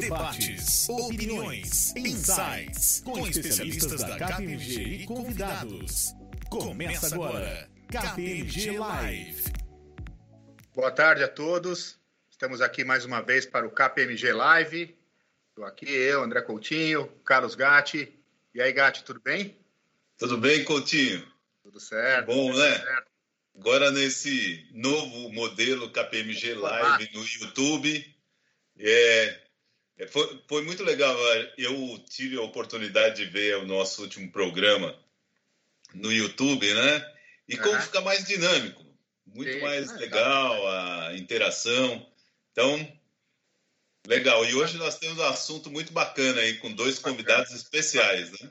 debates, opiniões, insights, com especialistas da KPMG e convidados. Começa agora, KPMG Live. Boa tarde a todos. Estamos aqui mais uma vez para o KPMG Live. Estou aqui, eu, André Coutinho, Carlos Gatti. E aí, Gatti, tudo bem? Tudo bem, Coutinho? Tudo certo. Bom, né? Certo. Agora nesse novo modelo KPMG Live no YouTube. É, foi, foi, muito legal. Eu tive a oportunidade de ver o nosso último programa no YouTube, né? E como uhum. fica mais dinâmico, muito Sim, mais é legal a interação. Então, legal. E hoje nós temos um assunto muito bacana aí com dois convidados especiais, né?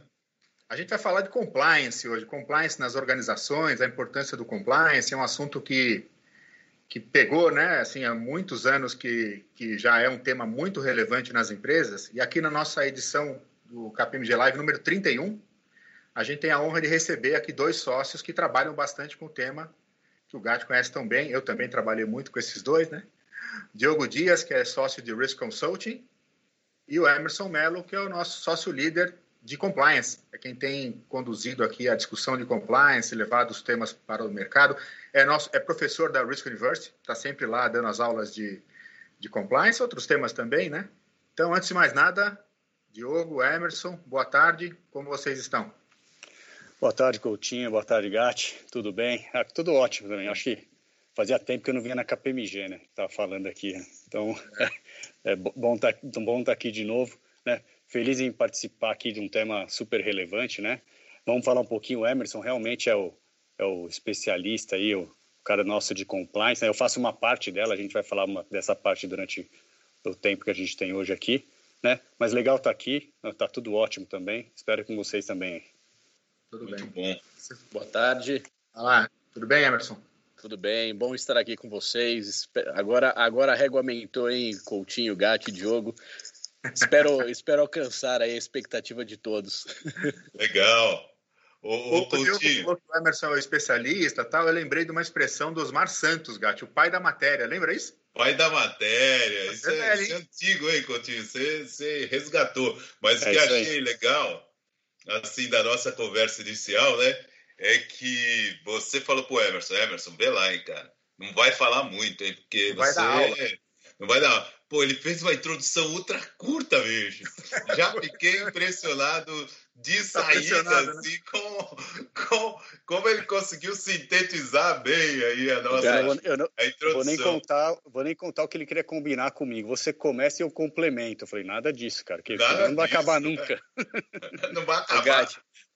A gente vai falar de compliance hoje, compliance nas organizações, a importância do compliance é um assunto que que pegou, né, assim, há muitos anos que, que já é um tema muito relevante nas empresas. E aqui na nossa edição do KPMG Live número 31, a gente tem a honra de receber aqui dois sócios que trabalham bastante com o tema que o Gato conhece tão bem. Eu também trabalhei muito com esses dois, né? Diogo Dias, que é sócio de Risk Consulting, e o Emerson Mello, que é o nosso sócio líder de compliance, é quem tem conduzido aqui a discussão de compliance, levado os temas para o mercado. É, nosso, é professor da Risk University, está sempre lá dando as aulas de, de compliance, outros temas também, né? Então, antes de mais nada, Diogo, Emerson, boa tarde, como vocês estão? Boa tarde, Coutinho, boa tarde, Gatti, tudo bem? Ah, tudo ótimo também, acho que fazia tempo que eu não vinha na KPMG, né? Estava falando aqui, então é, é bom estar tá, bom tá aqui de novo, né? Feliz em participar aqui de um tema super relevante, né? Vamos falar um pouquinho, o Emerson realmente é o, é o especialista aí, o cara nosso de compliance, né? Eu faço uma parte dela, a gente vai falar uma, dessa parte durante o tempo que a gente tem hoje aqui, né? Mas legal estar tá aqui, tá tudo ótimo também, espero com vocês também. Tudo Muito bem. bom. Boa tarde. Olá, tudo bem, Emerson? Tudo bem, bom estar aqui com vocês. Agora, agora a régua aumentou, hein, Coutinho, Gatti, Diogo. Espero, espero alcançar a expectativa de todos. Legal. O, o, o Coutinho. falou que o Emerson é o especialista tal, eu lembrei de uma expressão do Osmar Santos, Gatti, o pai da matéria. Lembra isso? Pai da matéria. Isso é, é, isso é antigo, hein, Coutinho? Você, você resgatou. Mas o é que achei aí. legal, assim, da nossa conversa inicial, né? É que você falou pro Emerson, Emerson, vê lá, hein, cara. Não vai falar muito, hein? Porque não você. Vai dar aula. Não vai dar. Pô, ele fez uma introdução ultra curta, bicho. Já fiquei impressionado de tá saída, né? assim, né? com, com, como ele conseguiu sintetizar bem aí a nossa eu, eu não, a introdução. Vou nem, contar, vou nem contar o que ele queria combinar comigo. Você começa e eu complemento. Eu falei, nada disso, cara, que nada não vai disso, acabar né? nunca. Não vai acabar.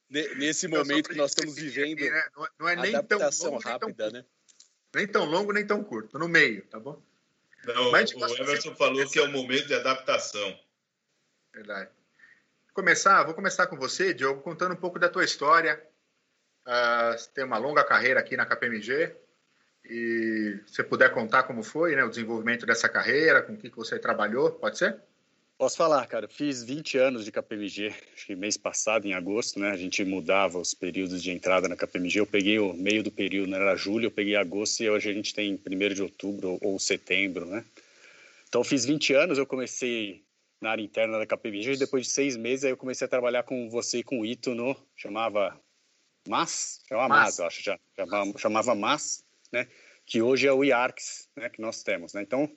nesse momento que nós estamos vivendo, aqui, né? não, é, nem adaptação tão longo, rápida, nem tão, né? Nem tão longo, nem tão curto, no meio, tá bom? Não, Mas, o Emerson falou que é o momento de adaptação. Verdade. Começar, vou começar com você, Diogo, contando um pouco da tua história. Uh, você tem uma longa carreira aqui na KPMG e se puder contar como foi né, o desenvolvimento dessa carreira, com o que, que você trabalhou, pode ser? Posso falar, cara. Fiz 20 anos de KPMG, acho que mês passado, em agosto, né? A gente mudava os períodos de entrada na KPMG. Eu peguei o meio do período, né? era julho, eu peguei agosto e hoje a gente tem 1 de outubro ou setembro, né? Então, fiz 20 anos, eu comecei na área interna da KPMG e depois de seis meses aí eu comecei a trabalhar com você e com o Ito no... chamava MAS? Chamava MAS, MAS eu acho, já. Chamava, chamava MAS, né? Que hoje é o IARCS, né? Que nós temos, né? Então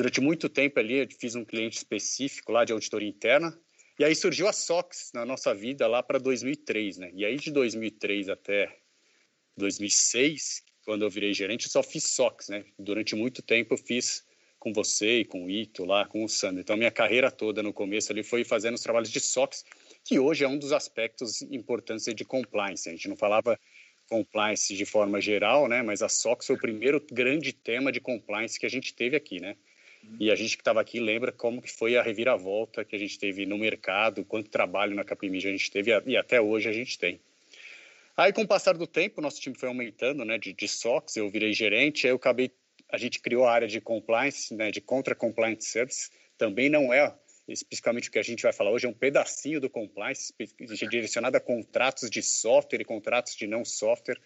Durante muito tempo ali, eu fiz um cliente específico lá de auditoria interna, e aí surgiu a SOX na nossa vida lá para 2003, né? E aí de 2003 até 2006, quando eu virei gerente, eu só fiz SOX, né? Durante muito tempo eu fiz com você e com o Ito lá, com o Sandro. Então minha carreira toda no começo ali foi fazendo os trabalhos de SOX, que hoje é um dos aspectos importantes de compliance. A gente não falava compliance de forma geral, né? Mas a SOX foi o primeiro grande tema de compliance que a gente teve aqui, né? E a gente que estava aqui lembra como que foi a reviravolta que a gente teve no mercado, quanto trabalho na Capimig a gente teve e até hoje a gente tem. Aí, com o passar do tempo, nosso time foi aumentando, né, de, de SOX, eu virei gerente, aí eu acabei, a gente criou a área de compliance, né, de contra-compliance service, também não é especificamente o que a gente vai falar hoje, é um pedacinho do compliance, direcionado a contratos de software e contratos de não software,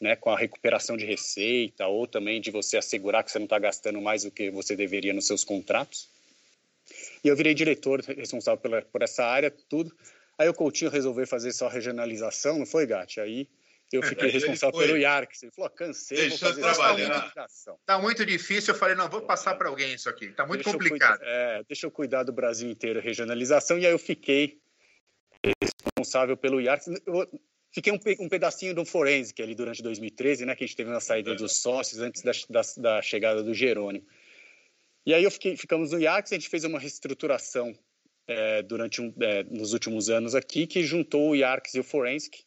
né, com a recuperação de receita ou também de você assegurar que você não está gastando mais do que você deveria nos seus contratos. E eu virei diretor responsável pela, por essa área, tudo. Aí o Coutinho resolveu fazer só regionalização, não foi, Gatti? Aí eu fiquei responsável pelo Yarks. Ele falou, cansei, Deixa vou fazer trabalhar. Tá muito difícil, eu falei, não, vou passar para alguém isso aqui. Tá muito deixa complicado. Eu é, deixa eu cuidar do Brasil inteiro, regionalização, e aí eu fiquei responsável pelo Yarks. Eu fiquei um, um pedacinho do Forensic ali durante 2013, né, que a gente teve uma saída dos sócios antes da, da, da chegada do Jerônimo. E aí eu fiquei, ficamos no Yarks, a gente fez uma reestruturação é, durante um, é, nos últimos anos aqui, que juntou o Yarks e o Forensic,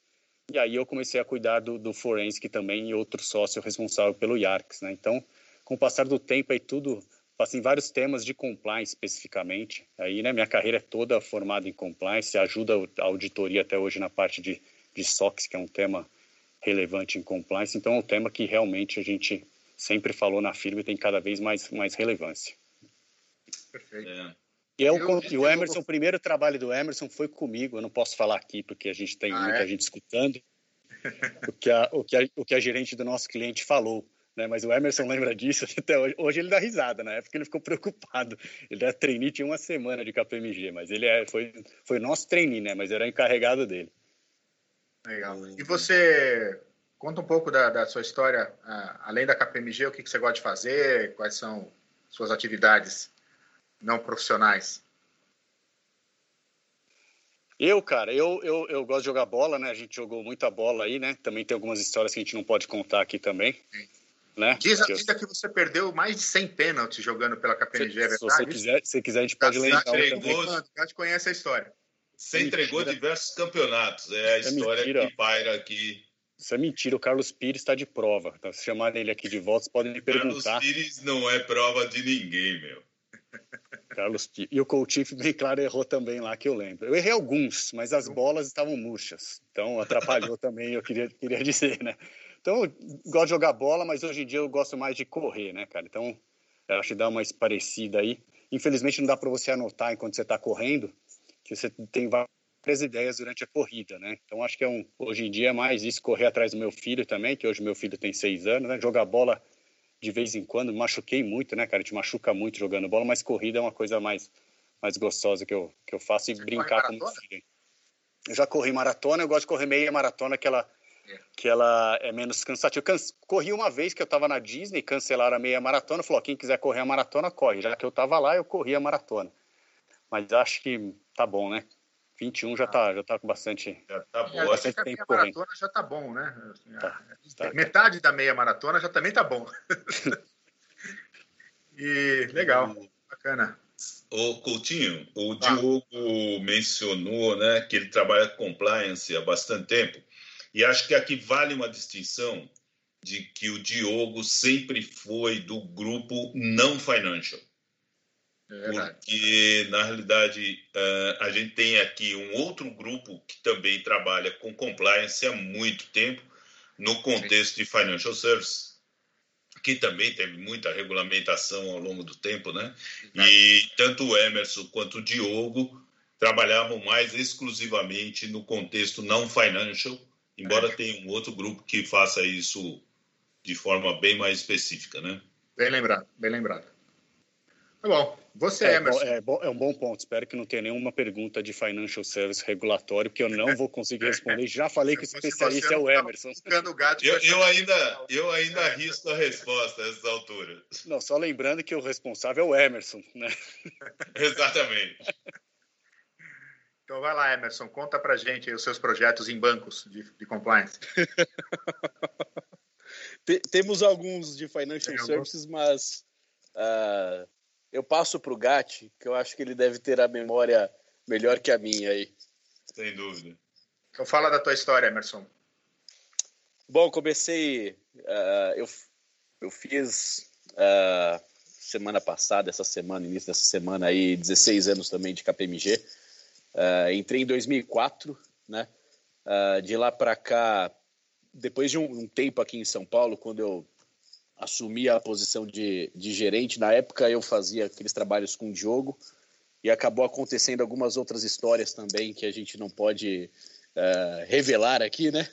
e aí eu comecei a cuidar do, do Forensic também e outro sócio responsável pelo Yarks, né? Então, com o passar do tempo aí tudo, passei em vários temas de compliance especificamente. Aí, né, minha carreira é toda formada em compliance, ajuda a auditoria até hoje na parte de, de SOX, que é um tema relevante em compliance. Então, é um tema que realmente a gente sempre falou na firma e tem cada vez mais, mais relevância. Perfeito. É. E, eu, eu, e o Emerson, o primeiro trabalho do Emerson foi comigo. Eu não posso falar aqui porque a gente tem ah, muita é? gente escutando o que, a, o, que a, o que a gerente do nosso cliente falou. Né? Mas o Emerson lembra disso até hoje. Hoje ele dá risada, na época ele ficou preocupado. Ele era trainee, tinha uma semana de KPMG, mas ele é, foi, foi nosso trainee, né? Mas era encarregado dele. Legal. E você conta um pouco da, da sua história, uh, além da KPMG, o que, que você gosta de fazer, quais são suas atividades não profissionais? Eu, cara, eu, eu, eu gosto de jogar bola, né? A gente jogou muita bola aí, né? Também tem algumas histórias que a gente não pode contar aqui também. Sim. Né? Diz a vida que você perdeu mais de 100 pênaltis jogando pela KPMG, se, é verdade? Se você quiser, se quiser a gente pode lembrar. A gente conhece a história. Você entregou diversos campeonatos, é a é história mentira. que paira aqui. Isso é mentira, o Carlos Pires está de prova. Então, se chamarem ele aqui de volta, vocês podem me perguntar. Carlos Pires não é prova de ninguém, meu. Carlos E o Coutinho, bem claro, errou também lá, que eu lembro. Eu errei alguns, mas as bolas estavam murchas. Então, atrapalhou também, eu queria, queria dizer, né? Então, eu gosto de jogar bola, mas hoje em dia eu gosto mais de correr, né, cara? Então, eu acho que dá uma parecida aí. Infelizmente, não dá para você anotar enquanto você está correndo, que você tem várias ideias durante a corrida, né? Então, acho que é um, hoje em dia é mais isso, correr atrás do meu filho também, que hoje meu filho tem seis anos, né? Jogar bola de vez em quando, machuquei muito, né, cara? Te machuca muito jogando bola, mas corrida é uma coisa mais, mais gostosa que eu, que eu faço e Você brincar com o filho. Eu já corri maratona, eu gosto de correr meia maratona, que ela, é. que ela é menos cansativa. Eu canse... corri uma vez que eu estava na Disney, cancelaram a meia maratona, falou, quem quiser correr a maratona, corre. Já que eu estava lá, eu corri a maratona. Mas acho que tá bom, né? 21 já tá, já tá com bastante. Já tá bom. É, bastante tempo a meia maratona já tá bom, né? Assim, tá, tá, metade da meia maratona já também tá bom. e legal, bacana. O Coutinho, o ah. Diogo mencionou, né, que ele trabalha com compliance há bastante tempo. E acho que aqui vale uma distinção de que o Diogo sempre foi do grupo não financial. É porque, na realidade, uh, a gente tem aqui um outro grupo que também trabalha com compliance há muito tempo, no contexto de financial service, que também teve muita regulamentação ao longo do tempo, né? E tanto o Emerson quanto o Diogo trabalhavam mais exclusivamente no contexto não financial, embora é. tenha um outro grupo que faça isso de forma bem mais específica, né? Bem lembrado, bem lembrado. Tá bom. Você, é, Emerson. É, é, um bom ponto. Espero que não tenha nenhuma pergunta de financial service regulatório, que eu não vou conseguir responder. Já falei que o especialista é o Emerson. Eu, eu, ainda, eu ainda arrisco a resposta a essas alturas. Não, só lembrando que o responsável é o Emerson, né? Exatamente. Então vai lá, Emerson, conta pra gente os seus projetos em bancos de, de compliance. Temos alguns de financial services, mas uh, eu passo para o Gatti, que eu acho que ele deve ter a memória melhor que a minha aí. Sem dúvida. Então fala da tua história, Emerson. Bom, comecei. Uh, eu, eu fiz uh, semana passada, essa semana, início dessa semana aí, 16 anos também de KPMG. Uh, ah, entrei em 2004, né? de lá para cá, depois de um, um tempo aqui em São Paulo, quando eu assumi a posição de, de gerente. Na época eu fazia aqueles trabalhos com o Diogo e acabou acontecendo algumas outras histórias também que a gente não pode uh, revelar aqui, né?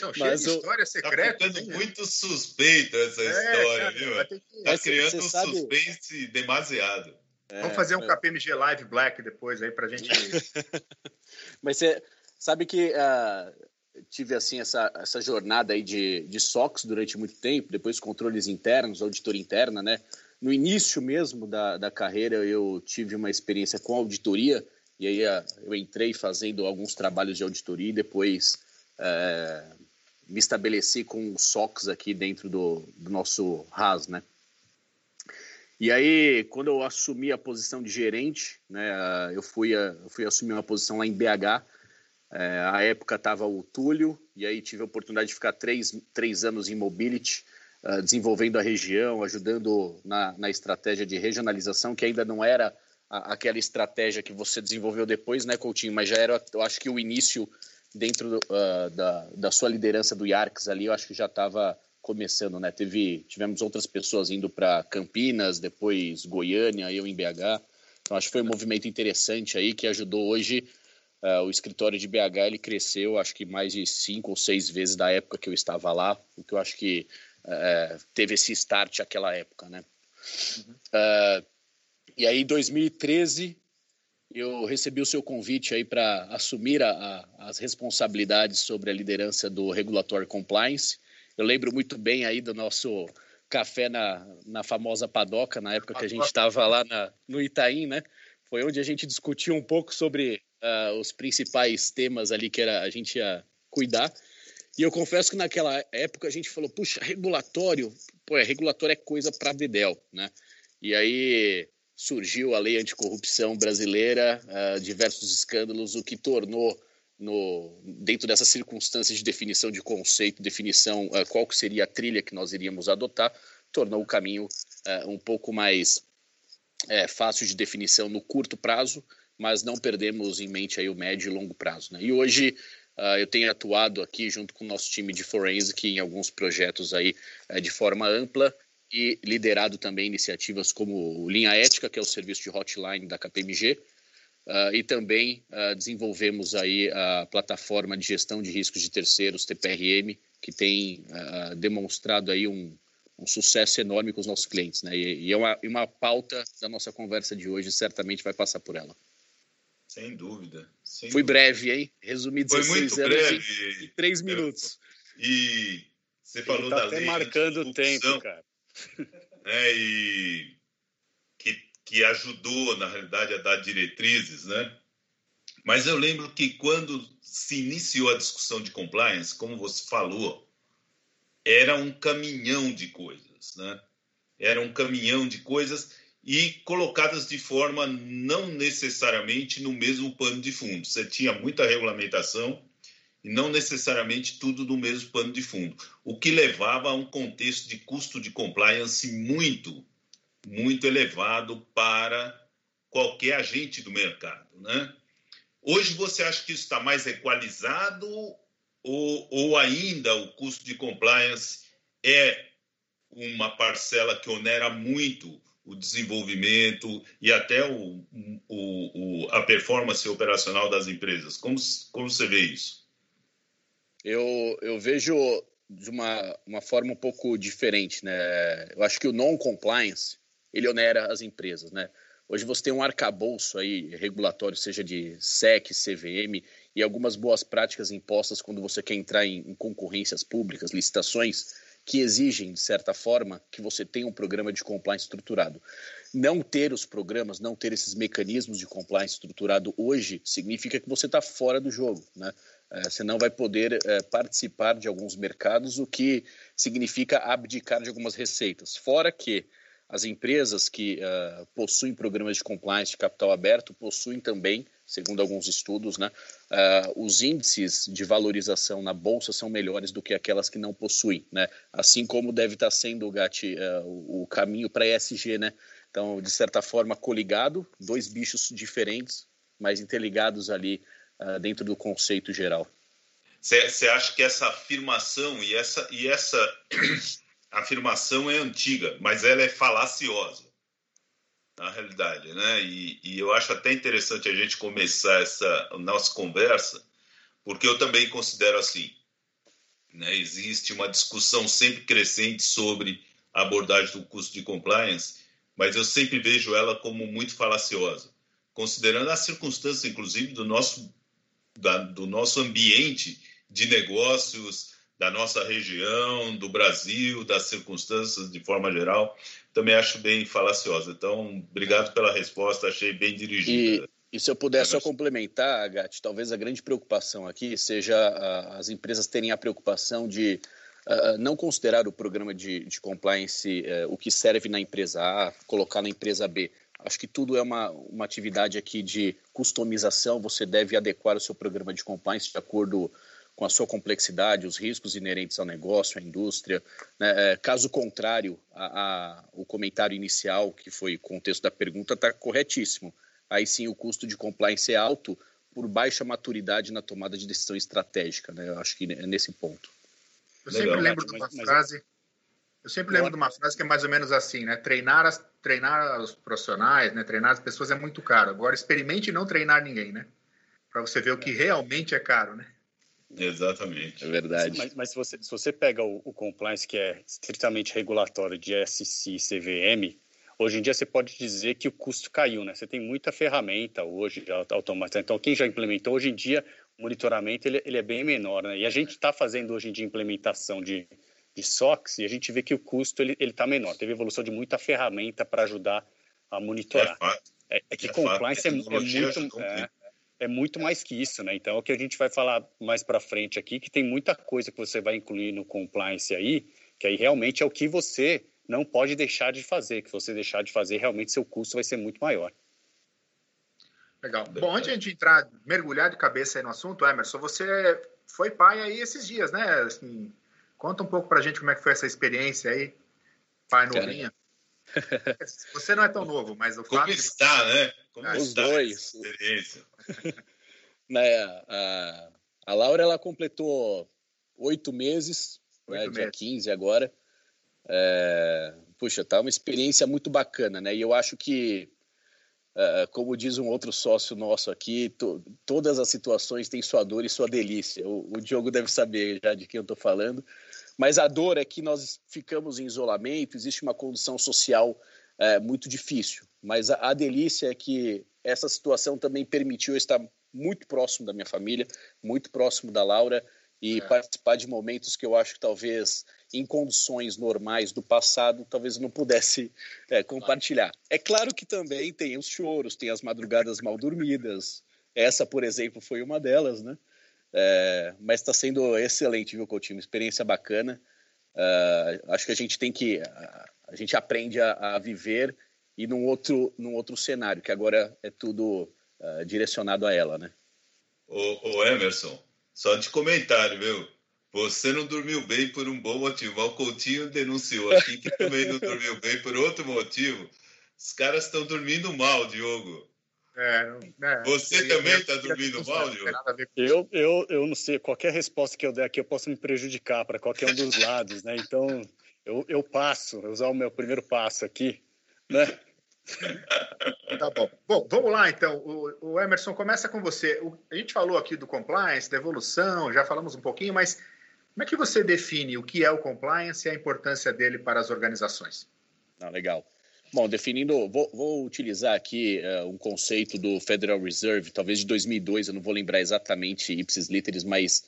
Não, Mas eu... história secreta. Tá ficando muito suspeito essa é, história, cara, viu? Que... Tá criando um sabe... suspense demasiado. É, Vamos fazer um é... KPMG Live Black depois aí para gente. Mas você sabe que uh, tive assim essa, essa jornada aí de, de SOX durante muito tempo, depois controles internos, auditoria interna, né? No início mesmo da, da carreira eu tive uma experiência com auditoria e aí uh, eu entrei fazendo alguns trabalhos de auditoria e depois uh, me estabeleci com SOX aqui dentro do, do nosso RAS, né? E aí, quando eu assumi a posição de gerente, né, eu fui, eu fui assumir uma posição lá em BH. É, época estava o Túlio, e aí tive a oportunidade de ficar três, três anos em mobility, uh, desenvolvendo a região, ajudando na, na estratégia de regionalização, que ainda não era a, aquela estratégia que você desenvolveu depois, né, Coutinho? Mas já era, eu acho que o início dentro do, uh, da, da sua liderança do IARCS ali, eu acho que já estava começando, né? Teve, tivemos outras pessoas indo para Campinas, depois Goiânia, eu em BH. Então acho que foi um movimento interessante aí que ajudou hoje uh, o escritório de BH ele cresceu, acho que mais de cinco ou seis vezes da época que eu estava lá, o que eu acho que uh, teve esse start aquela época, né? Uhum. Uh, e aí, em 2013, eu recebi o seu convite aí para assumir a, a, as responsabilidades sobre a liderança do Regulatory Compliance. Eu lembro muito bem aí do nosso café na, na famosa padoca, na época que a gente estava lá na, no Itaim, né? Foi onde a gente discutiu um pouco sobre uh, os principais temas ali que era, a gente ia cuidar. E eu confesso que naquela época a gente falou, puxa, regulatório, pô, é, regulatório é coisa para Dedel, né? E aí surgiu a lei anticorrupção brasileira, uh, diversos escândalos, o que tornou no, dentro dessas circunstâncias de definição de conceito, definição uh, qual que seria a trilha que nós iríamos adotar, tornou o caminho uh, um pouco mais uh, fácil de definição no curto prazo, mas não perdemos em mente aí o médio e longo prazo. Né? E hoje eu tenho atuado aqui junto com o nosso time de forensic em alguns projetos aí de forma ampla e liderado também iniciativas como Linha Ética, que é o serviço de hotline da KPMG, Uh, e também uh, desenvolvemos aí a plataforma de gestão de riscos de terceiros, TPRM, que tem uh, demonstrado aí um, um, sucesso enorme com os nossos clientes. Né? E, e é uma, uma pauta da nossa conversa de hoje, certamente vai passar por ela. Sem dúvida. Sem Fui dúvida. breve, hein? Resumi 16 Foi muito anos breve. em, em 3 minutos. E você falou tá da até lei. marcando o tempo, cara. É, e que ajudou, na realidade, a dar diretrizes, né? Mas eu lembro que quando se iniciou a discussão de compliance, como você falou, era um caminhão de coisas, né? Era um caminhão de coisas e colocadas de forma não necessariamente no mesmo pano de fundo. Você tinha muita regulamentação e não necessariamente tudo no mesmo pano de fundo, o que levava a um contexto de custo de compliance muito muito elevado para qualquer agente do mercado. Né? Hoje você acha que isso está mais equalizado ou, ou ainda o custo de compliance é uma parcela que onera muito o desenvolvimento e até o, o, o, a performance operacional das empresas. Como, como você vê isso? Eu, eu vejo de uma, uma forma um pouco diferente. Né? Eu acho que o non-compliance ele onera as empresas, né? Hoje você tem um arcabouço aí regulatório, seja de SEC, CVM e algumas boas práticas impostas quando você quer entrar em, em concorrências públicas, licitações, que exigem, de certa forma, que você tenha um programa de compliance estruturado. Não ter os programas, não ter esses mecanismos de compliance estruturado hoje, significa que você está fora do jogo. Né? É, você não vai poder é, participar de alguns mercados, o que significa abdicar de algumas receitas. Fora que as empresas que uh, possuem programas de compliance de capital aberto possuem também, segundo alguns estudos, né, uh, os índices de valorização na bolsa são melhores do que aquelas que não possuem, né? Assim como deve estar sendo o GAT, uh, o caminho para ESG, né? Então, de certa forma, coligado, dois bichos diferentes, mas interligados ali dentro do conceito geral. Você acha que essa afirmação e essa, e essa afirmação é antiga, mas ela é falaciosa, na realidade, né? E, e, eu acho até interessante a gente começar essa nossa conversa, porque eu também considero assim, né? Existe uma discussão sempre crescente sobre a abordagem do custo de compliance, mas eu sempre vejo ela como muito falaciosa, considerando as circunstâncias, inclusive, do nosso, da, do nosso ambiente de negócios, da nossa região, do Brasil, das circunstâncias de forma geral, também acho bem falaciosa. Então, obrigado pela resposta, achei bem dirigida. E, e se eu puder só complementar, Gatti, talvez a grande preocupação aqui seja uh, as empresas terem a preocupação de uh, não considerar o programa de, de compliance uh, o que serve na empresa A, colocar na empresa B. Acho que tudo é uma, uma atividade aqui de customização, você deve adequar o seu programa de compliance de acordo com a sua complexidade, os riscos inerentes ao negócio, à indústria. Né? É, caso contrário, a, a, o comentário inicial, que foi o contexto da pergunta, está corretíssimo. Aí sim o custo de compliance é alto por baixa maturidade na tomada de decisão estratégica. Né? Eu acho que é nesse ponto. Eu sempre Legal, lembro de uma mas, frase. Eu sempre lembro de uma frase que é mais ou menos assim, né? Treinar, as, treinar os profissionais, né? Treinar as pessoas é muito caro. Agora, experimente não treinar ninguém, né? Para você ver o que realmente é caro, né? Exatamente. É verdade. Mas, mas se, você, se você pega o, o, compliance, que é estritamente regulatório de SC CVM, hoje em dia você pode dizer que o custo caiu, né? Você tem muita ferramenta hoje automática. Então, quem já implementou, hoje em dia, o monitoramento ele, ele é bem menor, né? E a gente está fazendo hoje em dia implementação de, de SOX e a gente vê que o custo ele está menor. Teve evolução de muita ferramenta para ajudar a monitorar. É, é, é que é compliance fato. é, é muito... É, é muito mais que isso, né? Então, é o que a gente vai falar mais para frente aqui, que tem muita coisa que você vai incluir no compliance aí, que aí realmente é o que você não pode deixar de fazer, que se você deixar de fazer, realmente seu custo vai ser muito maior. Legal. Bom, antes de a gente entrar, mergulhar de cabeça aí no assunto, Emerson, você foi pai aí esses dias, né? Assim, conta um pouco para a gente como é que foi essa experiência aí, pai novinha. Você não é tão novo, mas o Como está, né? Como Os está dois. Experiência. né, a, a Laura ela completou oito meses, né, oito né, meses. dia 15 agora. É, puxa, tá uma experiência muito bacana, né? E eu acho que, uh, como diz um outro sócio nosso aqui, to, todas as situações têm sua dor e sua delícia. O, o Diogo deve saber já de quem eu estou falando. Mas a dor é que nós ficamos em isolamento, existe uma condição social é, muito difícil. Mas a, a delícia é que essa situação também permitiu eu estar muito próximo da minha família, muito próximo da Laura e é. participar de momentos que eu acho que talvez em condições normais do passado talvez eu não pudesse é, compartilhar. É claro que também tem os choros, tem as madrugadas mal dormidas. Essa, por exemplo, foi uma delas, né? É, mas está sendo excelente, viu, Coutinho? Experiência bacana. Uh, acho que a gente tem que. A, gente aprende a, a, viver e num outro, num outro cenário, que agora é tudo uh, direcionado a ela, né? Ô, ô, Emerson, só de comentário, meu. Você não dormiu bem por um bom motivo. O Coutinho denunciou aqui que também não dormiu bem por outro motivo. Os caras estão dormindo mal, Diogo. É, é, Você também está dormindo mal, eu, eu, eu não sei. Qualquer resposta que eu der aqui, eu posso me prejudicar para qualquer um dos lados, né? Então, eu, eu passo, eu usar o meu primeiro passo aqui, né? Tá bom. Bom, vamos lá então. O, o Emerson, começa com você. O, a gente falou aqui do compliance, da evolução, já falamos um pouquinho, mas como é que você define o que é o compliance e a importância dele para as organizações? Ah, legal. Bom, definindo, vou, vou utilizar aqui uh, um conceito do Federal Reserve, talvez de 2002, eu não vou lembrar exatamente ipsis literis, mas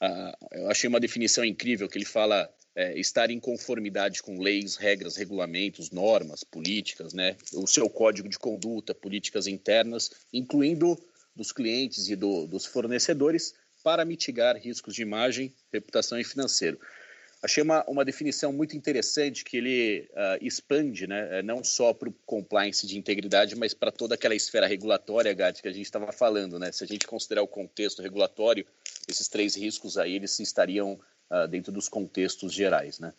uh, eu achei uma definição incrível que ele fala uh, estar em conformidade com leis, regras, regulamentos, normas, políticas, né, o seu código de conduta, políticas internas, incluindo dos clientes e do, dos fornecedores, para mitigar riscos de imagem, reputação e financeiro. Achei uma, uma definição muito interessante que ele uh, expande, né, eh, não só para o compliance de integridade, mas para toda aquela esfera regulatória, Gatti, que a gente estava falando. Né? Se a gente considerar o contexto regulatório, esses três riscos aí, eles estariam uh, dentro dos contextos gerais. Né?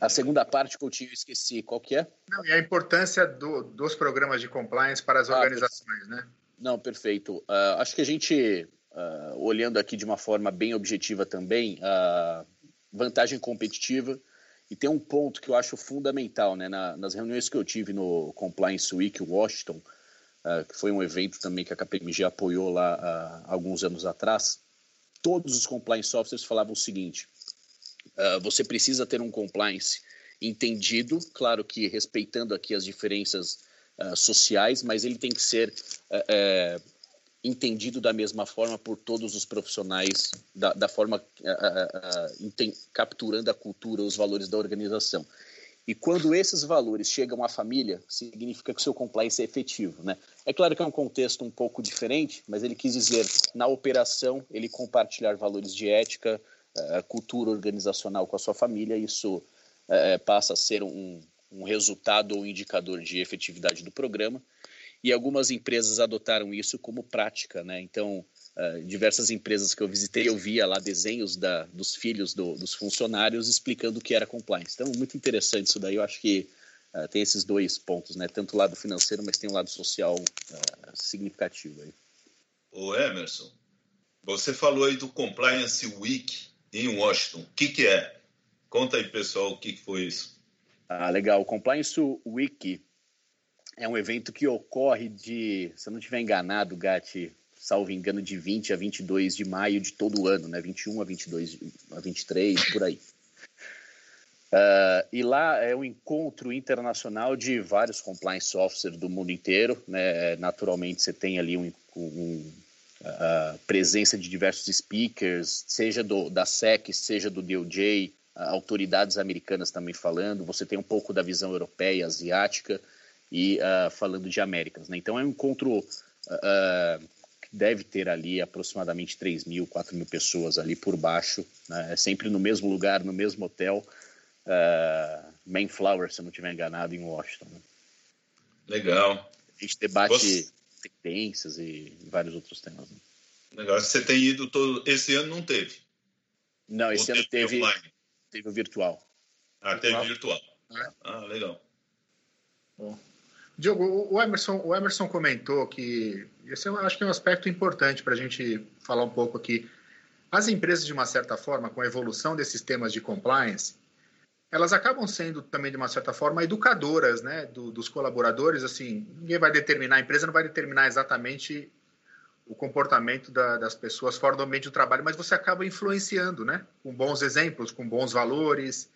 A segunda parte que eu tinha esqueci, qual que é? Não, e a importância do, dos programas de compliance para as ah, organizações, né? Não, perfeito. Uh, acho que a gente uh, olhando aqui de uma forma bem objetiva também, a vantagem competitiva. E tem um ponto que eu acho fundamental, né? Na, nas reuniões que eu tive no Compliance Week Washington, uh, que foi um evento também que a KPMG apoiou lá uh, alguns anos atrás, todos os compliance officers falavam o seguinte: uh, você precisa ter um compliance entendido, claro que respeitando aqui as diferenças sociais, mas ele tem que ser uh, uh, entendido da mesma forma por todos os profissionais, da, da forma capturando a cultura, os valores da organização. E quando esses valores chegam à família, significa que o seu compliance é efetivo. Né? É claro que é um contexto um pouco diferente, mas ele quis dizer, na operação, ele compartilhar valores de ética, cultura organizacional com a sua família, isso é, passa a ser um, um resultado ou indicador de efetividade do programa. E algumas empresas adotaram isso como prática, né? Então, uh, diversas empresas que eu visitei, eu via lá desenhos da, dos filhos do, dos funcionários explicando o que era compliance. Então, muito interessante isso daí. Eu acho que uh, tem esses dois pontos, né? Tanto o lado financeiro, mas tem um lado social uh, significativo aí. O Emerson, você falou aí do Compliance Week em Washington. O que, que é? Conta aí, pessoal, o que foi isso. Ah, legal. O Compliance Week é um evento que ocorre de, se eu não estiver enganado, Gatti, salvo engano, de 20 a 22 de maio de todo ano, né? 21 a 22 a 23, por aí. Uh, e lá é um encontro internacional de vários compliance officers do mundo inteiro. Né? Naturalmente, você tem ali um, um uh, presença de diversos speakers, seja do, da SEC, seja do DOJ, autoridades americanas também falando, você tem um pouco da visão europeia, asiática e uh, falando de Américas. Né? Então é um encontro uh, que deve ter ali aproximadamente 3 mil, 4 mil pessoas ali por baixo, né? É sempre no mesmo lugar, no mesmo hotel, uh, Mayflower, se eu não estiver enganado, em Washington. Né? Legal. A gente debate Você... tendências e vários outros temas. Né? Legal. Você tem ido todo. Esse ano não teve? Não, esse Ou ano teve. Online? Teve o virtual. Ah, teve virtual. É. Ah, legal. Bom. Diogo, o Emerson, o Emerson comentou que esse eu acho que é um aspecto importante para a gente falar um pouco aqui. As empresas, de uma certa forma, com a evolução desses temas de compliance, elas acabam sendo também, de uma certa forma, educadoras né, do, dos colaboradores. Assim, ninguém vai determinar, a empresa não vai determinar exatamente o comportamento da, das pessoas fora do ambiente do trabalho, mas você acaba influenciando, né? Com bons exemplos, com bons valores.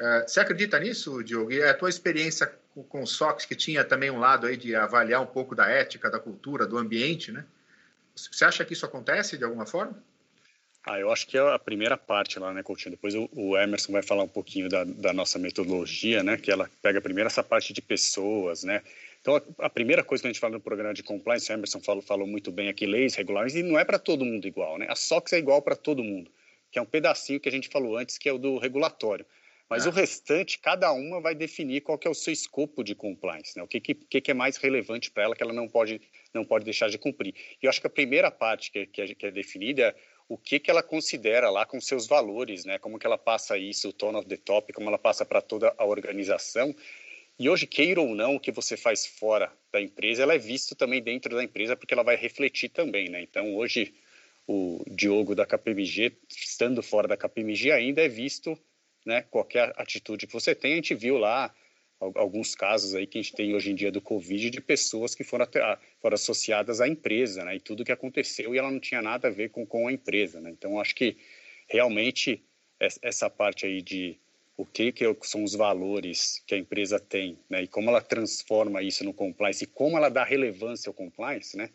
Uh, você acredita nisso, Diogo? E a tua experiência com, com o SOX, que tinha também um lado aí de avaliar um pouco da ética, da cultura, do ambiente, né? Você acha que isso acontece de alguma forma? Ah, eu acho que é a primeira parte lá, né, Coutinho? Depois o, Emerson vai falar um pouquinho da, da nossa metodologia, né? Que ela pega primeiro essa parte de pessoas, né? Então, a, a, primeira coisa que a gente fala no programa de compliance, o Emerson falou, falou muito bem aqui, leis, regulares, e não é para todo mundo igual, né? A SOX é igual para todo mundo, que é um pedacinho que a gente falou antes, que é o do regulatório. Mas o restante, cada uma vai definir qual que é o seu escopo de compliance, né? O que, que, que é mais relevante para ela que ela não pode, não pode deixar de cumprir. E eu acho que a primeira parte que, que, é, que é definida é o que, que ela considera lá com seus valores, né? Como que ela passa isso, o tone of the top, como ela passa para toda a organização e hoje, queira ou não, o que você faz fora da empresa, ela é visto também dentro da empresa, porque ela vai refletir também, né? Então, hoje, o Diogo da KPMG, estando fora da KPMG, ainda é visto, né? Qualquer atitude que você tem, a gente viu lá alguns casos aí que a gente tem hoje em dia do Covid de pessoas que foram, foram associadas à empresa, né? E tudo que aconteceu e ela não tinha nada a ver com, com a empresa, né? Então, acho que realmente essa parte aí de o que, que são os valores que a empresa tem, né? E como ela transforma isso no compliance e como ela dá relevância ao compliance, né?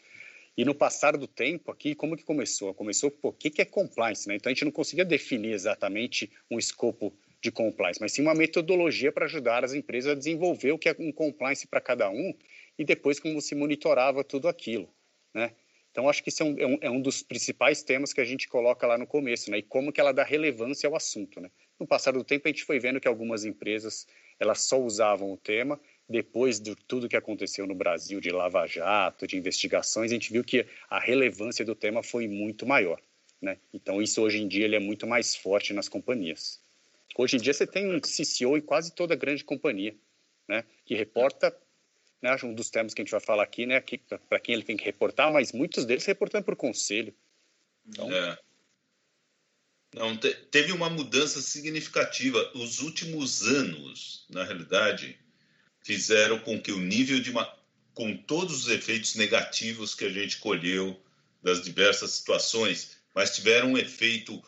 E no passar do tempo aqui, como que começou? Começou, por que, que é compliance, né? Então a gente não conseguia definir exatamente um escopo de compliance, mas sim uma metodologia para ajudar as empresas a desenvolver o que é um compliance para cada um e depois como se monitorava tudo aquilo, né? Então, acho que isso é um, é um, é dos principais temas que a gente coloca lá no começo, né? E como que ela dá relevância ao assunto, né? No passar do tempo, a gente foi vendo que algumas empresas elas só usavam o tema depois de tudo que aconteceu no Brasil de Lava Jato, de investigações, a gente viu que a relevância do tema foi muito maior. Né? Então, isso hoje em dia ele é muito mais forte nas companhias. Hoje em dia, você tem um CCO em quase toda grande companhia, né? que reporta, né, um dos temas que a gente vai falar aqui, né, para quem ele tem que reportar, mas muitos deles reportando por conselho. Então, é. Não, te, teve uma mudança significativa. Os últimos anos, na realidade, fizeram com que o nível de. Uma, com todos os efeitos negativos que a gente colheu das diversas situações, mas tiveram um efeito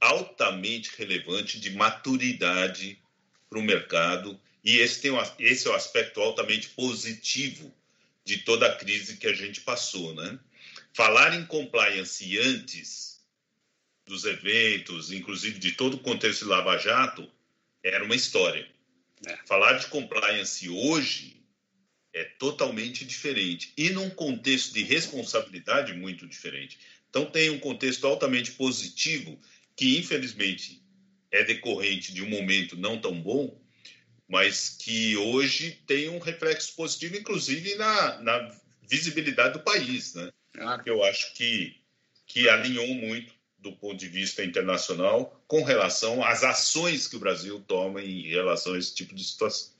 altamente relevante de maturidade para o mercado, e esse, tem esse é o aspecto altamente positivo de toda a crise que a gente passou. Né? Falar em compliance antes dos eventos, inclusive de todo o contexto de Lava Jato, era uma história. É. Falar de compliance hoje é totalmente diferente e num contexto de responsabilidade muito diferente. Então tem um contexto altamente positivo que infelizmente é decorrente de um momento não tão bom, mas que hoje tem um reflexo positivo, inclusive na, na visibilidade do país, né? Claro. Eu acho que que alinhou muito do ponto de vista internacional com relação às ações que o Brasil toma em relação a esse tipo de situação.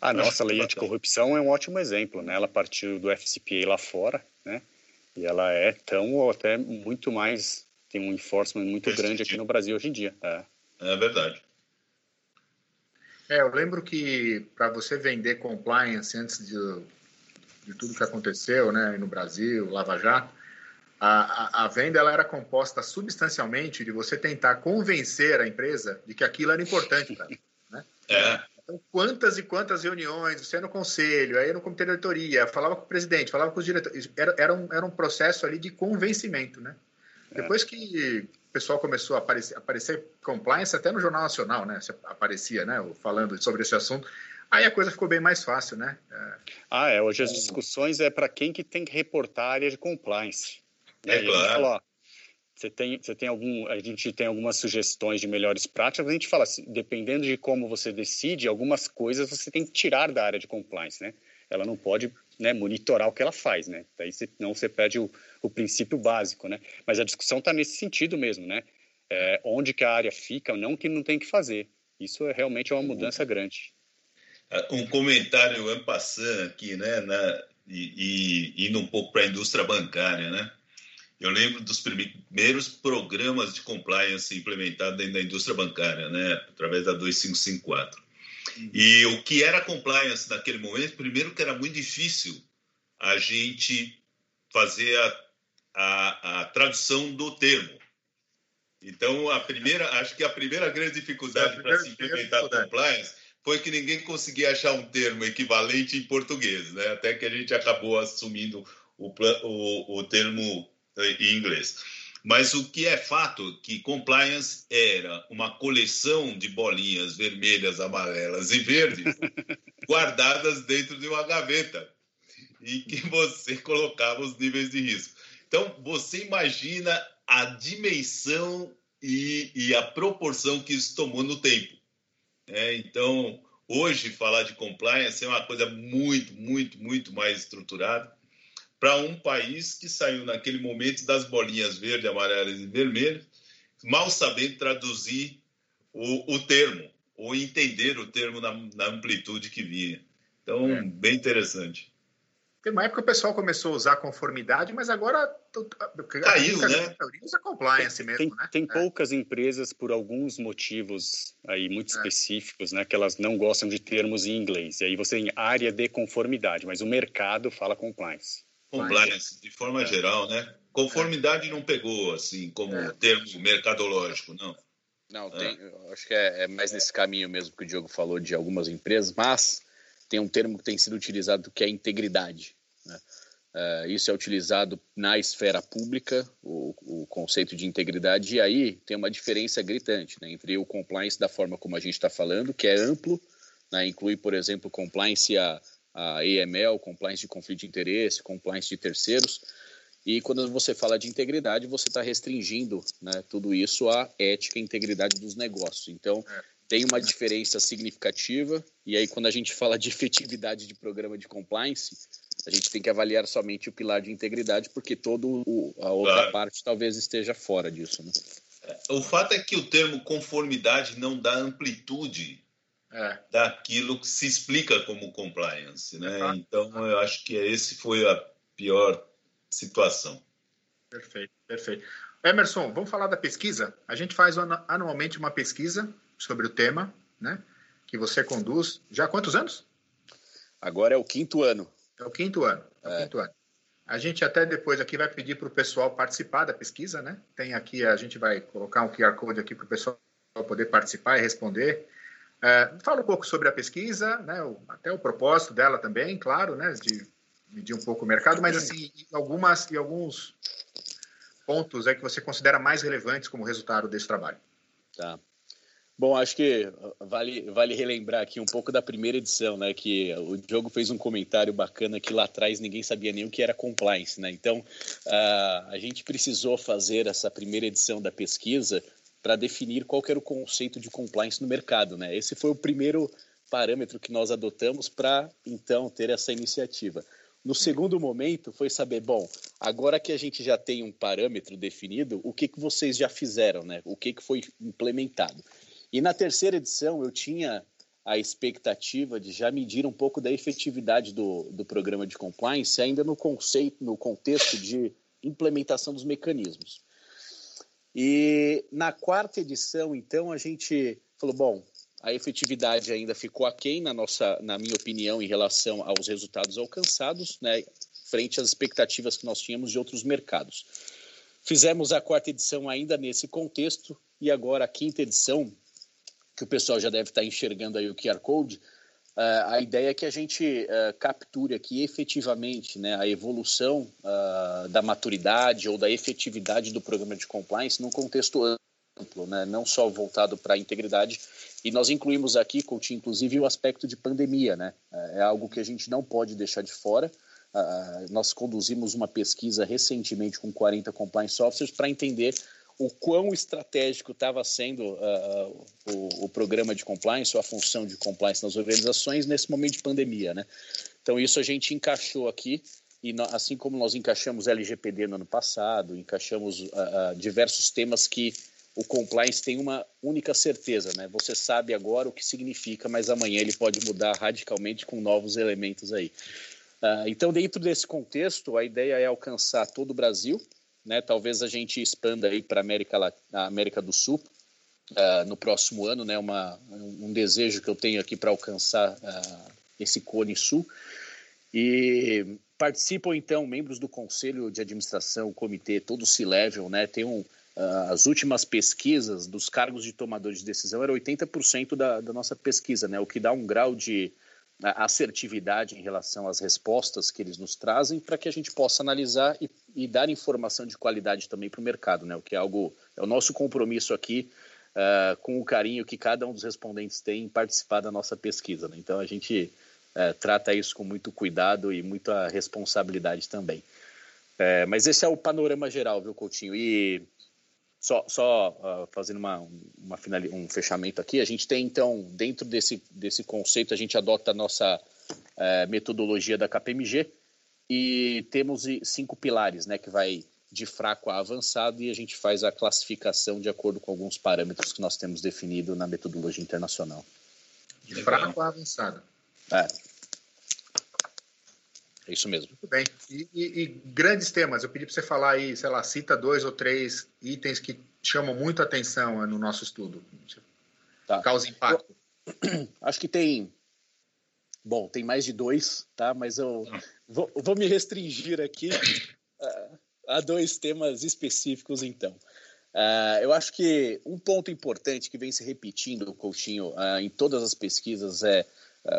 A nossa lei anticorrupção é um ótimo exemplo, né? Ela partiu do FCPA lá fora, né? E ela é tão ou até muito mais tem um enforcement muito grande aqui no Brasil hoje em dia. É, é verdade. É, eu lembro que para você vender compliance antes de, de tudo que aconteceu, né, no Brasil, Lava Jato, a, a, a, venda ela era composta substancialmente de você tentar convencer a empresa de que aquilo era importante para né? É. Então, quantas e quantas reuniões, você no conselho, aí no comitê de diretoria, falava com o presidente, falava com os diretores, era, era, um, era um processo ali de convencimento, né? É. Depois que o pessoal começou a aparecer, aparecer compliance, até no Jornal Nacional, né? Aparecia, né? Falando sobre esse assunto. Aí a coisa ficou bem mais fácil, né? É. Ah, é. Hoje as discussões é para quem que tem que reportar a área de compliance. É claro. Fala, ó, você tem, você tem algum, a gente tem algumas sugestões de melhores práticas, a gente fala assim, dependendo de como você decide, algumas coisas você tem que tirar da área de compliance, né? Ela não pode né, monitorar o que ela faz, né? Daí não você perde o, o princípio básico, né? Mas a discussão está nesse sentido mesmo, né? É, onde que a área fica, não que não tem que fazer. Isso é realmente uma mudança grande. Ah, um comentário passando aqui, né? Na, e, e indo um pouco para a indústria bancária, né? Eu lembro dos primeiros programas de compliance implementados dentro da indústria bancária, né, através da 2554. E o que era compliance naquele momento, primeiro que era muito difícil a gente fazer a, a, a tradução do termo. Então, a primeira, acho que a primeira grande dificuldade para se implementar compliance foi que ninguém conseguia achar um termo equivalente em português, né? Até que a gente acabou assumindo o, o, o termo em inglês. Mas o que é fato que compliance era uma coleção de bolinhas vermelhas, amarelas e verdes guardadas dentro de uma gaveta e que você colocava os níveis de risco. Então, você imagina a dimensão e, e a proporção que isso tomou no tempo. É, então, hoje, falar de compliance é uma coisa muito, muito, muito mais estruturada para um país que saiu naquele momento das bolinhas verde, amarelas e vermelhas, mal sabendo traduzir o, o termo, ou entender o termo na, na amplitude que vinha. Então, é. bem interessante. Tem uma época o pessoal começou a usar conformidade, mas agora caiu, né? Usa compliance mesmo, tem, né? Tem é. poucas empresas por alguns motivos aí muito é. específicos, né, que elas não gostam de termos em inglês. E aí você tem área de conformidade, mas o mercado fala compliance. Compliance, de forma é. geral, né? Conformidade é. não pegou, assim, como é. termo mercadológico, não. Não, é. tem, acho que é, é, mais nesse caminho mesmo que o Diogo falou de algumas empresas, mas tem um termo que tem sido utilizado que é integridade. Né? Uh, isso é utilizado na esfera pública, o, o, conceito de integridade, e aí tem uma diferença gritante né, entre o compliance da forma como a gente está falando, que é amplo, né, inclui, por exemplo, compliance a a AML, compliance de conflito de interesse, compliance de terceiros. E quando você fala de integridade, você está restringindo né, tudo isso à ética e integridade dos negócios. Então, tem uma diferença significativa. E aí, quando a gente fala de efetividade de programa de compliance, a gente tem que avaliar somente o pilar de integridade, porque toda a outra claro. parte talvez esteja fora disso. Né? O fato é que o termo conformidade não dá amplitude é. daquilo que se explica como compliance, né? Uhum. Então eu acho que esse foi a pior situação. Perfeito, perfeito. Emerson, vamos falar da pesquisa. A gente faz anualmente uma pesquisa sobre o tema, né? Que você conduz. Já há quantos anos? Agora é o quinto ano. É o quinto ano. É o é. quinto ano. A gente até depois aqui vai pedir para o pessoal participar da pesquisa, né? Tem aqui, a gente vai colocar um QR Code aqui para o pessoal poder participar e responder. É, fala um pouco sobre a pesquisa, né, o, até o propósito dela também, claro, né, de medir um pouco o mercado, mas assim, algumas e alguns pontos é que você considera mais relevantes como resultado desse trabalho. Tá. Bom, acho que vale, vale relembrar aqui um pouco da primeira edição, né? Que o Diogo fez um comentário bacana que lá atrás ninguém sabia nem o que era compliance, né? Então, uh, a gente precisou fazer essa primeira edição da pesquisa para definir qual era o conceito de compliance no mercado, né? Esse foi o primeiro parâmetro que nós adotamos para, então, ter essa iniciativa. No segundo momento, foi saber, bom, agora que a gente já tem um parâmetro definido, o que, que vocês já fizeram, né? O que, que foi implementado? E na terceira edição eu tinha a expectativa de já medir um pouco da efetividade do, do programa de compliance, ainda no conceito, no contexto de implementação dos mecanismos. E na quarta edição, então, a gente falou, bom, a efetividade ainda ficou aquém, na, nossa, na minha opinião, em relação aos resultados alcançados, né, frente às expectativas que nós tínhamos de outros mercados. Fizemos a quarta edição ainda nesse contexto, e agora a quinta edição, que o pessoal já deve estar enxergando aí o QR Code, uh, a ideia é que a gente uh, capture aqui efetivamente né, a evolução uh, da maturidade ou da efetividade do programa de compliance num contexto amplo, né, não só voltado para a integridade. E nós incluímos aqui, Coutinho, inclusive, o aspecto de pandemia. Né? É algo que a gente não pode deixar de fora. nós conduzimos uma pesquisa recentemente com 40 compliance officers para entender o quão estratégico estava sendo uh, o, o, programa de compliance, ou a função de compliance nas organizações nesse momento de pandemia, né? Então, isso a gente encaixou aqui, e assim como nós encaixamos LGPD no ano passado, encaixamos uh, diversos temas que o compliance tem uma única certeza, né? Você sabe agora o que significa, mas amanhã ele pode mudar radicalmente com novos elementos aí. Uh, então, dentro desse contexto, a ideia é alcançar todo o Brasil, né? Talvez a gente expanda aí para América a América do Sul uh, no próximo ano, né? Uma, um desejo que eu tenho aqui para alcançar uh, esse Cone Sul e participam então membros do conselho de administração, comitê, todo o C-level, né? Tem um Uh, as últimas pesquisas dos cargos de tomadores de decisão era 80% da, da nossa pesquisa, né? o que dá um grau de assertividade em relação às respostas que eles nos trazem para que a gente possa analisar e, e dar informação de qualidade também para o mercado, né? O que é algo é o nosso compromisso aqui uh, com o carinho que cada um dos respondentes tem em participar da nossa pesquisa. Né? Então a gente uh, trata isso com muito cuidado e muita responsabilidade também. Uh, mas esse é o panorama geral, viu, Coutinho? E só, só uh, fazendo uma, uma final, um fechamento aqui, a gente tem então, dentro desse, desse conceito, a gente adota a nossa metodologia da KPMG e temos cinco pilares, né, que vai de fraco a avançado e a gente faz a classificação de acordo com alguns parâmetros que nós temos definido na metodologia internacional. De fraco a avançado. É. É isso mesmo. Muito bem. E, e, e grandes temas, eu pedi para você falar aí, sei lá, cita dois ou três itens que chamam muito atenção no nosso estudo. Tá. Causa impacto. Eu, acho que tem. Bom, tem mais de dois, tá? Mas eu vou, vou me restringir aqui a, a dois temas específicos, então. Uh, eu acho que um ponto importante que vem se repetindo, Coutinho, uh, em todas as pesquisas é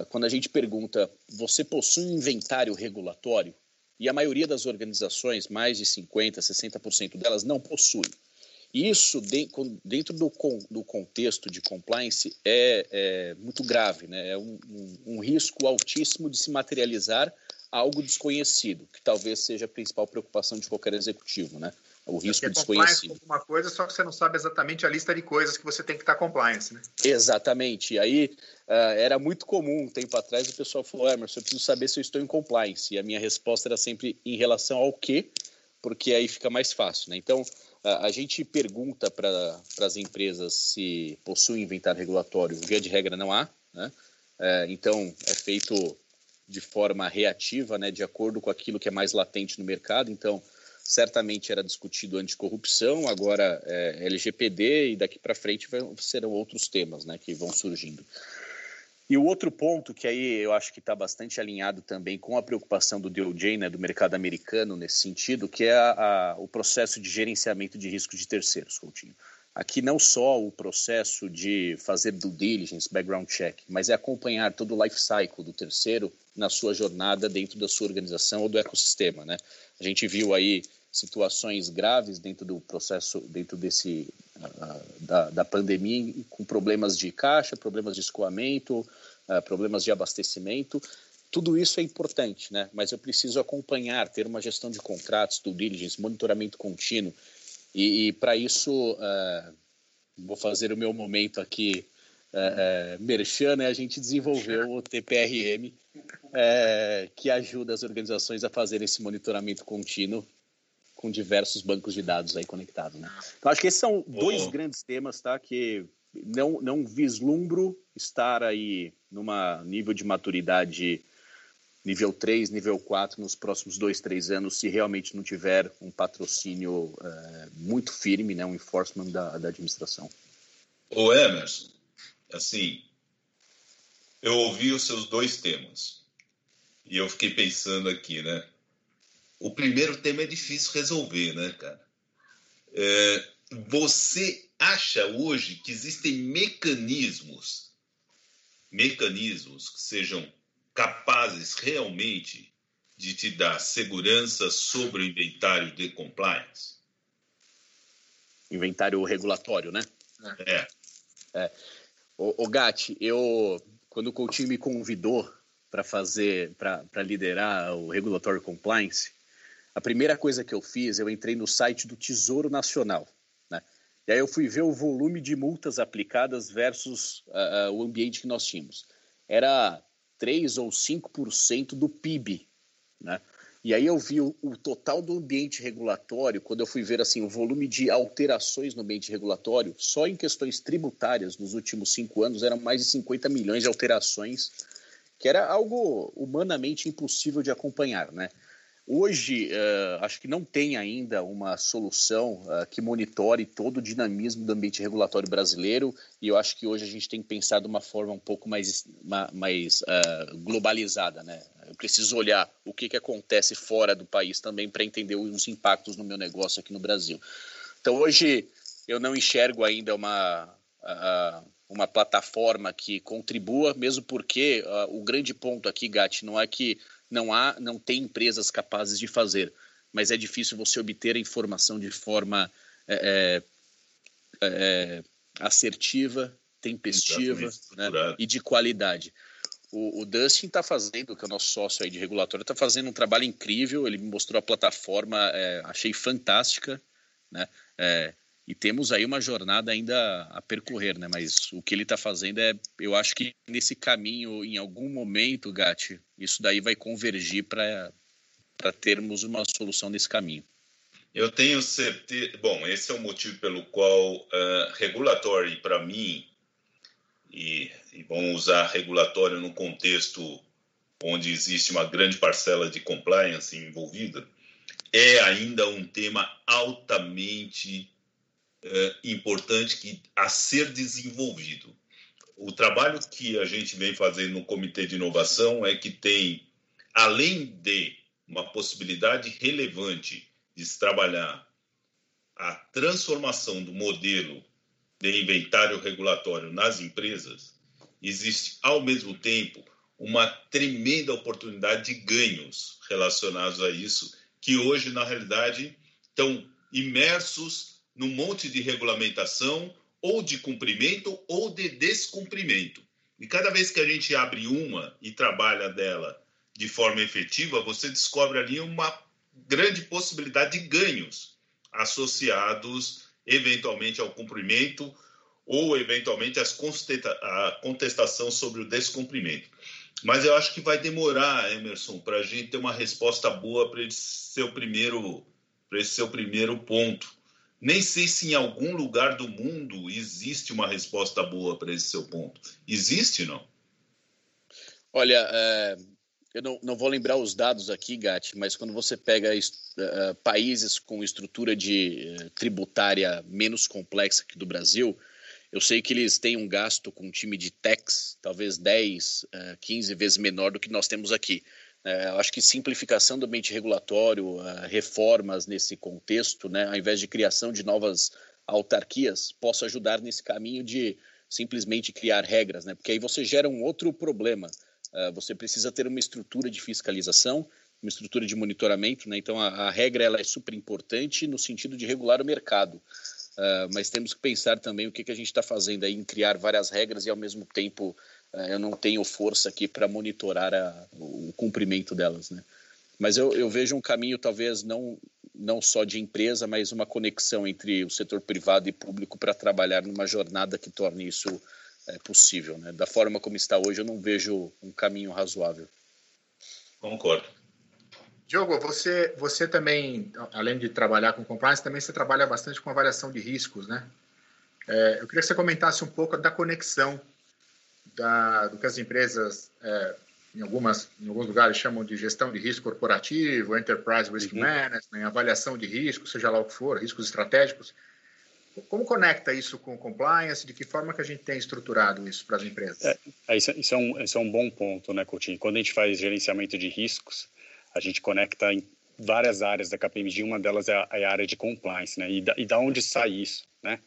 quando a gente pergunta, você possui um inventário regulatório? E a maioria das organizações, mais de 50%, 60% delas, não possui. Isso, dentro do, do contexto de compliance, é, é muito grave, né? é um, um, um risco altíssimo de se materializar algo desconhecido, que talvez seja a principal preocupação de qualquer executivo. Né? o risco desconhecido. uma coisa, só que você não sabe exatamente a lista de coisas que você tem que estar compliance, né? Exatamente. E aí uh, era muito comum, um tempo atrás, o pessoal falou, Emerson, eu preciso saber se eu estou em compliance. E a minha resposta era sempre em relação ao quê, porque aí fica mais fácil, né? Então, uh, a gente pergunta para as empresas se possuem inventário regulatório, via de regra não há, né? Uh, então, é feito de forma reativa, né, de acordo com aquilo que é mais latente no mercado. Então, certamente era discutido anticorrupção, agora é LGPD e daqui para frente serão outros temas né, que vão surgindo. E o outro ponto que aí eu acho que está bastante alinhado também com a preocupação do DOJ, né, do mercado americano nesse sentido, que é a, a, o processo de gerenciamento de risco de terceiros, Coutinho. Aqui não só o processo de fazer due diligence, background check, mas é acompanhar todo o life cycle do terceiro na sua jornada dentro da sua organização ou do ecossistema, né? A gente viu aí situações graves dentro do processo, dentro desse uh, da, da, pandemia, com problemas de caixa, problemas de escoamento, uh, problemas de abastecimento. Tudo isso é importante, né? Mas eu preciso acompanhar, ter uma gestão de contratos, due diligence, monitoramento contínuo. E, e para isso, uh, vou fazer o meu momento aqui uh, uh, merchan, né? A gente desenvolveu o TPRM, que ajuda as organizações a fazer esse monitoramento contínuo com diversos bancos de dados aí conectados, né? Então, acho que esses são dois oh. grandes temas, tá? Que não, não vislumbro estar aí numa nível de maturidade nível 3, nível 4 nos próximos dois, três anos, se realmente não tiver um patrocínio é, muito firme, né, um enforcement da, da administração. O Emerson, assim, eu ouvi os seus dois temas e eu fiquei pensando aqui, né? O primeiro tema é difícil resolver, né, cara? É, você acha hoje que existem mecanismos, mecanismos que sejam capazes realmente de te dar segurança sobre o inventário de compliance? Inventário regulatório, né? É. é. O, o Gatti, eu quando o Coutinho me convidou para fazer, para liderar o Regulatory Compliance, a primeira coisa que eu fiz, eu entrei no site do Tesouro Nacional. Né? E aí eu fui ver o volume de multas aplicadas versus uh, uh, o ambiente que nós tínhamos. Era 3 ou 5% do PIB. Né? E aí eu vi o, o, total do ambiente regulatório, quando eu fui ver assim o volume de alterações no ambiente regulatório, só em questões tributárias nos últimos cinco anos eram mais de 50 milhões de alterações, que era algo humanamente impossível de acompanhar, né? Hoje, uh, acho que não tem ainda uma solução uh, que monitore todo o dinamismo do ambiente regulatório brasileiro, e eu acho que hoje a gente tem que pensar de uma forma um pouco mais, mais uh, globalizada. Né? Eu preciso olhar o que, que acontece fora do país também para entender os impactos no meu negócio aqui no Brasil. Então, hoje, eu não enxergo ainda uma, uma plataforma que contribua, mesmo porque o grande ponto aqui, Gatti, não é que não há, não tem empresas capazes de fazer, mas é difícil você obter a informação de forma é, é, é assertiva, tempestiva né, e de qualidade. O, o Dustin está fazendo, que é o nosso sócio aí de regulatório, está fazendo um trabalho incrível. Ele me mostrou a plataforma, é, achei fantástica, né? É, e temos aí uma jornada ainda a percorrer, né? Mas o que ele está fazendo é, eu acho que nesse caminho, em algum momento, Gatti, isso daí vai convergir para termos uma solução nesse caminho. Eu tenho certeza. Bom, esse é o motivo pelo qual uh, regulatório, para mim, e, e vamos usar regulatório no contexto onde existe uma grande parcela de compliance envolvida, é ainda um tema altamente é, importante que, a ser desenvolvido. O trabalho que a gente vem fazendo no Comitê de Inovação é que tem, além de uma possibilidade relevante de se trabalhar a transformação do modelo de inventário regulatório nas empresas, existe, ao mesmo tempo, uma tremenda oportunidade de ganhos relacionados a isso, que hoje, na realidade, estão imersos num monte de regulamentação ou de cumprimento ou de descumprimento. E cada vez que a gente abre uma e trabalha dela de forma efetiva, você descobre ali uma grande possibilidade de ganhos associados eventualmente ao cumprimento ou eventualmente a contestação sobre o descumprimento. Mas eu acho que vai demorar, Emerson, para a gente ter uma resposta boa para esse seu primeiro, para esse seu primeiro ponto. Nem sei se em algum lugar do mundo existe uma resposta boa para esse seu ponto. Existe, não? Olha, é, eu não, não, vou lembrar os dados aqui, Gatti, mas quando você pega uh, países com estrutura de uh, tributária menos complexa que do Brasil, eu sei que eles têm um gasto com um time de techs, talvez 10, uh, 15 vezes menor do que nós temos aqui. É, acho que simplificação do ambiente regulatório, uh, reformas nesse contexto, né, ao invés de criação de novas autarquias possa ajudar nesse caminho de simplesmente criar regras, né? Porque aí você gera um outro problema. Uh, você precisa ter uma estrutura de fiscalização, uma estrutura de monitoramento, né? Então a, a regra ela é super importante no sentido de regular o mercado. Uh, mas temos que pensar também o que, que a gente está fazendo aí em criar várias regras e ao mesmo tempo eu não tenho força aqui para monitorar a, o cumprimento delas, né? Mas eu, eu vejo um caminho talvez não não só de empresa, mas uma conexão entre o setor privado e público para trabalhar numa jornada que torne isso é, possível. Né? Da forma como está hoje, eu não vejo um caminho razoável. Concordo. Diogo, você, você também, além de trabalhar com compliance, também você trabalha bastante com avaliação de riscos, né? É, eu queria que você comentasse um pouco da conexão da, do que as empresas, é, em, algumas, em alguns lugares, chamam de gestão de risco corporativo, enterprise risk uhum. management, avaliação de risco, seja lá o que for, riscos estratégicos. Como conecta isso com compliance? De que forma que a gente tem estruturado isso para as empresas? É, é isso, isso, é um, isso é um bom ponto, né, Coutinho? Quando a gente faz gerenciamento de riscos, a gente conecta em várias áreas da KPMG, uma delas é a, é a área de compliance, né? E da, e da onde sai isso, né?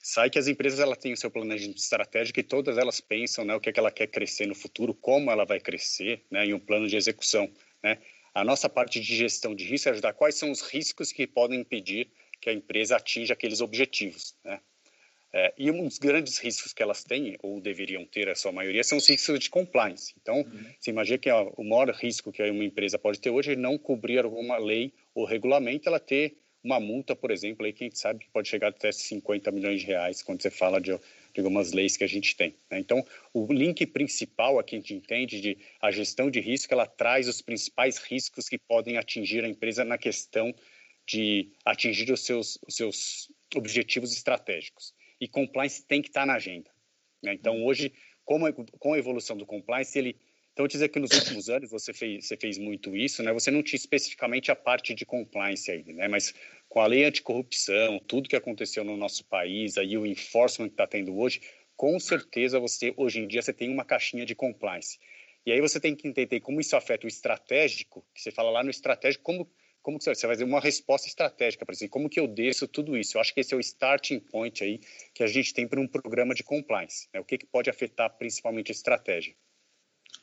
Sai que as empresas ela têm o seu planejamento estratégico e todas elas pensam, né, o que é que ela quer crescer no futuro, como ela vai crescer, né, e um plano de execução, né? A nossa parte de gestão de risco é ajudar quais são os riscos que podem impedir que a empresa atinja aqueles objetivos, né? É, e um dos grandes riscos que elas têm, ou deveriam ter, a sua maioria, são os riscos de compliance. Então, uhum. você imagina que ó, o maior risco que uma empresa pode ter hoje é não cobrir alguma lei ou regulamento, ela ter uma multa, por exemplo, aí quem sabe que pode chegar até 50 milhões de reais quando você fala de, de algumas leis que a gente tem. Né? Então, o link principal aqui a gente entende de a gestão de risco, ela traz os principais riscos que podem atingir a empresa na questão de atingir os seus, os seus objetivos estratégicos e compliance tem que estar na agenda. Né? Então, hoje, com a, com a evolução do compliance, ele. Então, eu dizer que nos últimos anos você fez, você fez muito isso, né? Você não tinha especificamente a parte de compliance aí, né? Mas com a lei anticorrupção, tudo que aconteceu no nosso país, aí o enforcement que está tendo hoje, com certeza você hoje em dia você tem uma caixinha de compliance. E aí você tem que entender como isso afeta o estratégico, que você fala lá no estratégico, como como que você vai fazer uma resposta estratégica para isso? Como que eu desço tudo isso? Eu acho que esse é o starting point aí que a gente tem para um programa de compliance. Né? O que, que pode afetar principalmente a estratégia?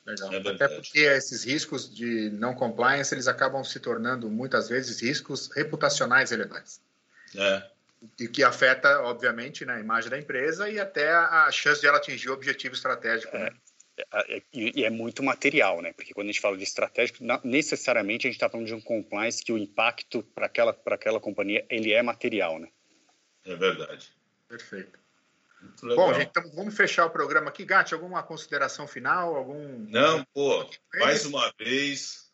Legal. É Até porque esses riscos de não compliance eles acabam se tornando muitas vezes riscos reputacionais relevantes. É. E que afeta, obviamente, né, a imagem da empresa e até a chance de ela atingir o objetivo estratégico. É. Né? É, e é muito material, né? Porque quando a gente fala de estratégico, necessariamente a gente está falando de um compliance que o impacto para aquela para aquela companhia ele é material, né? É verdade. Perfeito. Bom, gente, então vamos fechar o programa aqui. Gatti, alguma consideração final? Algum? Não, pô, mais uma vez,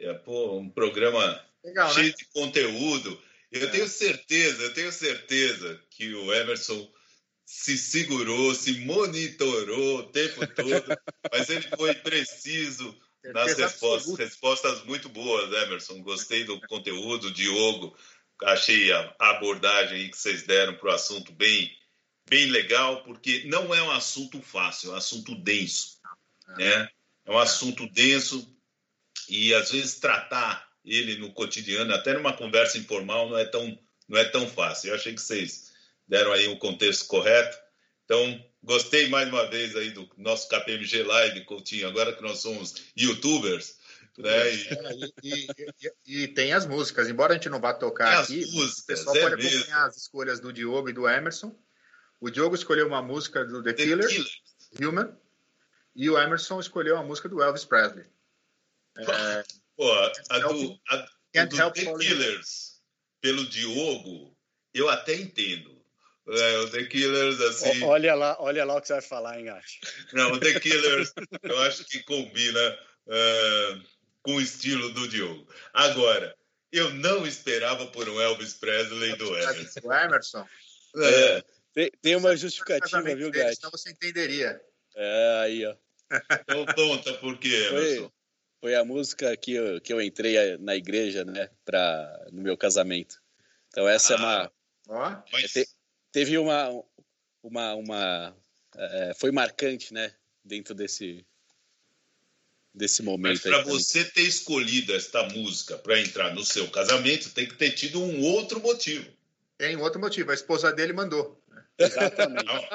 é, pô, um programa Legal, cheio né? de conteúdo. Eu é. tenho certeza, eu tenho certeza que o Emerson se segurou, se monitorou o tempo todo, mas ele foi preciso nas respostas, respostas muito boas, Emerson. Gostei do conteúdo, Diogo. Achei a abordagem que vocês deram para o assunto bem, bem legal, porque não é um assunto fácil, é um assunto denso. Né? É um assunto denso e às vezes tratar ele no cotidiano, até numa conversa informal, não é tão, não é tão fácil. Eu achei que vocês deram aí um contexto correto. Então, gostei mais uma vez aí do nosso KPMG Live, Coutinho, agora que nós somos youtubers. Né? E... É, e, e, e, tem as músicas, embora a gente não vá tocar aqui, músicas, o pessoal é pode mesmo. acompanhar as escolhas do Diogo e do Emerson. O Diogo escolheu uma música do The, The Killers, Killers, Human, e o Emerson escolheu a música do Elvis Presley. É, Pô, a do, a, do The Killers, pelo Diogo, eu até entendo. É, o The Killers, assim. Olha lá, olha lá o que você vai falar, hein, Gatti? Não, o The Killers, eu acho que combina uh, com o estilo do Diogo. Agora, eu não esperava por um Elvis Presley do Emerson. O Emerson. É. Tem, tem uma justificativa, viu, Gatti? Então você entenderia. É, aí, ó. Então conta por quê. Foi, foi a música que eu, que eu entrei na igreja, né, pra, no meu casamento. Então essa ah, é uma... Ó, mas... É, teve uma uma uma é, foi marcante, né, dentro desse desse momento. Mas para você ter escolhido esta música para entrar no seu casamento, tem que ter tido um outro motivo. Tem outro motivo, a esposa dele mandou. Exatamente.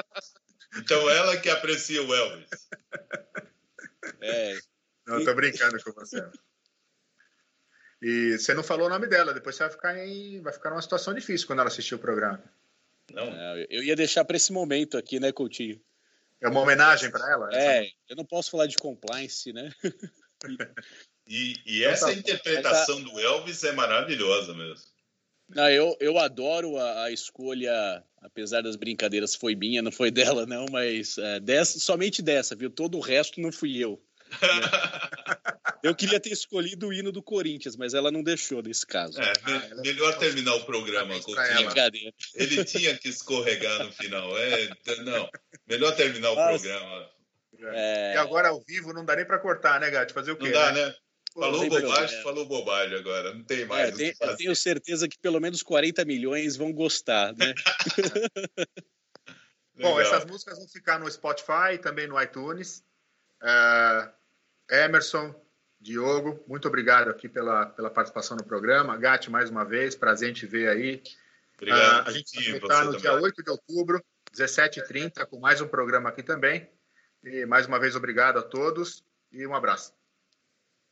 Então ela que aprecia o Elvis. É. Não, tô brincando com você. E você não falou o nome dela, depois você vai ficar em, vai ficar numa situação difícil quando ela assistir o programa. Não, É, Eu ia deixar para esse momento aqui, né, Coutinho? É uma homenagem para ela? É, eu não posso falar de compliance, né? E, e essa Então tá. interpretação do Elvis é maravilhosa mesmo. Não, eu, eu adoro a, a escolha, apesar das brincadeiras, foi minha, não foi dela, não, mas é, dessa, somente dessa, viu? Todo o resto não fui eu. Eu queria ter escolhido o hino do Corinthians, mas ela não deixou nesse caso. É, me- melhor terminar o programa, ela. Brincadeira. Ele tinha que escorregar no final. É, não, melhor terminar o Nossa. programa. É, E agora ao vivo não dá nem para cortar, né, Gato? Fazer o quê? Não dá, né? Pô, Falou bobagem, problema. falou bobagem agora. Não tem é, mais o tem- que fazer. eu tenho certeza que pelo menos 40 milhões vão gostar, né? Bom, essas músicas vão ficar no Spotify, também no iTunes. É, Emerson, Diogo, muito obrigado aqui pela, pela participação no programa. Gatti, mais uma vez, prazer em te ver aí. Obrigado, Ah, a gente vai estar no você dia também. 8 de outubro, 17h30, com mais um programa aqui também. E mais uma vez, obrigado a todos e um abraço.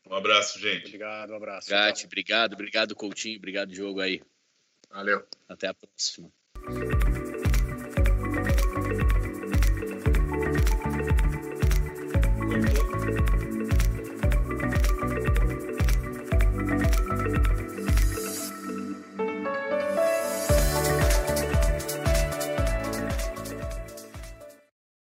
Um abraço, gente. Obrigado, um abraço. Gatti, obrigado, obrigado, Coutinho, obrigado, Diogo aí. Valeu. Até a próxima.